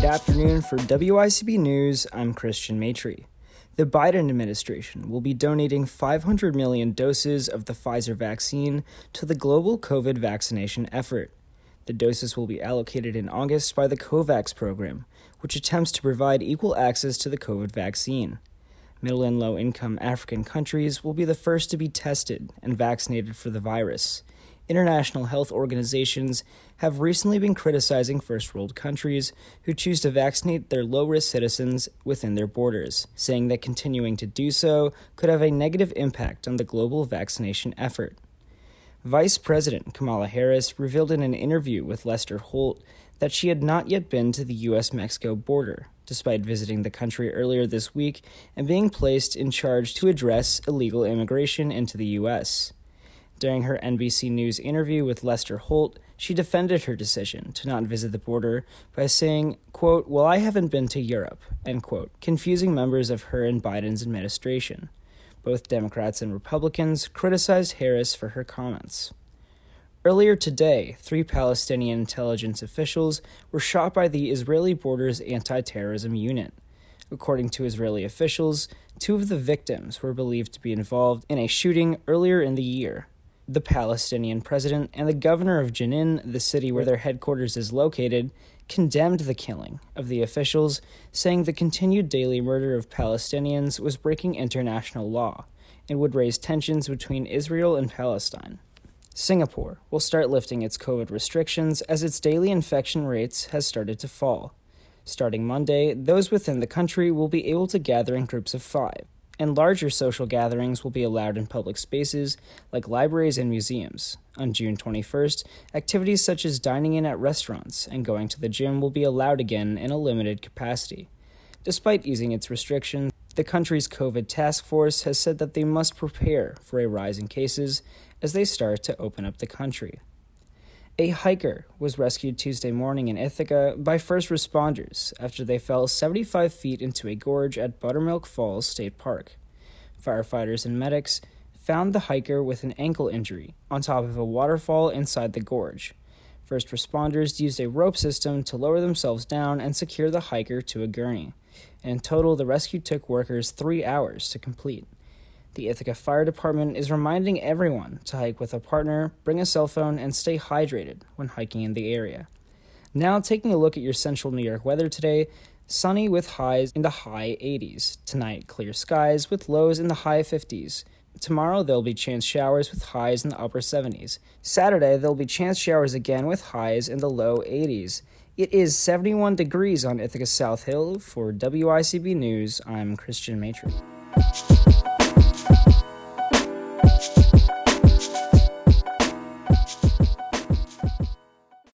afternoon for WICB News. I'm Christian Maitre. The Biden administration will be donating 500 million doses of the Pfizer vaccine to the global COVID vaccination effort. The doses will be allocated in August by the COVAX program, which attempts to provide equal access to the COVID vaccine. Middle and low income African countries will be the first to be tested and vaccinated for the virus. International health organizations have recently been criticizing first world countries who choose to vaccinate their low risk citizens within their borders, saying that continuing to do so could have a negative impact on the global vaccination effort. Vice President Kamala Harris revealed in an interview with Lester Holt that she had not yet been to the U.S. Mexico border, despite visiting the country earlier this week and being placed in charge to address illegal immigration into the U.S. During her NBC News interview with Lester Holt, she defended her decision to not visit the border by saying, quote, Well, I haven't been to Europe, end quote, confusing members of her and Biden's administration. Both Democrats and Republicans criticized Harris for her comments. Earlier today, three Palestinian intelligence officials were shot by the Israeli Borders Anti Terrorism Unit. According to Israeli officials, two of the victims were believed to be involved in a shooting earlier in the year the Palestinian president and the governor of Jenin, the city where their headquarters is located, condemned the killing of the officials, saying the continued daily murder of Palestinians was breaking international law and would raise tensions between Israel and Palestine. Singapore will start lifting its COVID restrictions as its daily infection rates has started to fall. Starting Monday, those within the country will be able to gather in groups of five and larger social gatherings will be allowed in public spaces like libraries and museums. On June 21st, activities such as dining in at restaurants and going to the gym will be allowed again in a limited capacity. Despite easing its restrictions, the country's COVID task force has said that they must prepare for a rise in cases as they start to open up the country. A hiker was rescued Tuesday morning in Ithaca by first responders after they fell 75 feet into a gorge at Buttermilk Falls State Park. Firefighters and medics found the hiker with an ankle injury on top of a waterfall inside the gorge. First responders used a rope system to lower themselves down and secure the hiker to a gurney. In total, the rescue took workers three hours to complete. The Ithaca Fire Department is reminding everyone to hike with a partner, bring a cell phone, and stay hydrated when hiking in the area. Now, taking a look at your central New York weather today sunny with highs in the high 80s. Tonight, clear skies with lows in the high 50s. Tomorrow, there'll be chance showers with highs in the upper 70s. Saturday, there'll be chance showers again with highs in the low 80s. It is 71 degrees on Ithaca South Hill. For WICB News, I'm Christian Maitre.